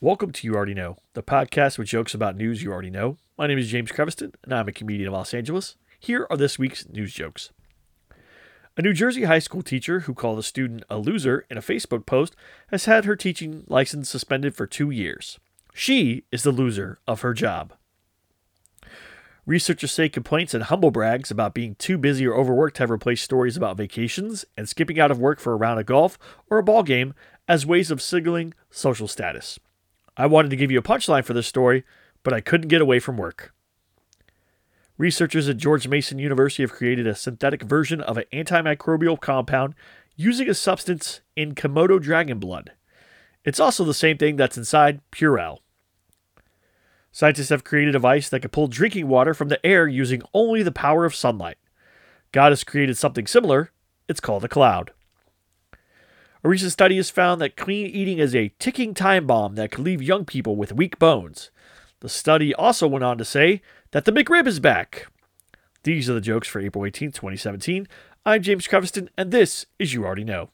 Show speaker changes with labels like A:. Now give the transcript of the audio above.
A: Welcome to You Already Know, the podcast with jokes about news you already know. My name is James Creviston, and I'm a comedian of Los Angeles. Here are this week's news jokes. A New Jersey high school teacher who called a student a loser in a Facebook post has had her teaching license suspended for two years. She is the loser of her job. Researchers say complaints and humble brags about being too busy or overworked have replaced stories about vacations and skipping out of work for a round of golf or a ball game as ways of signaling social status. I wanted to give you a punchline for this story, but I couldn't get away from work. Researchers at George Mason University have created a synthetic version of an antimicrobial compound using a substance in Komodo dragon blood. It's also the same thing that's inside Purell. Scientists have created a device that can pull drinking water from the air using only the power of sunlight. God has created something similar. It's called a cloud. Recent study has found that clean eating is a ticking time bomb that could leave young people with weak bones. The study also went on to say that the McRib is back. These are the jokes for April 18, 2017. I'm James Creviston, and this is You Already Know.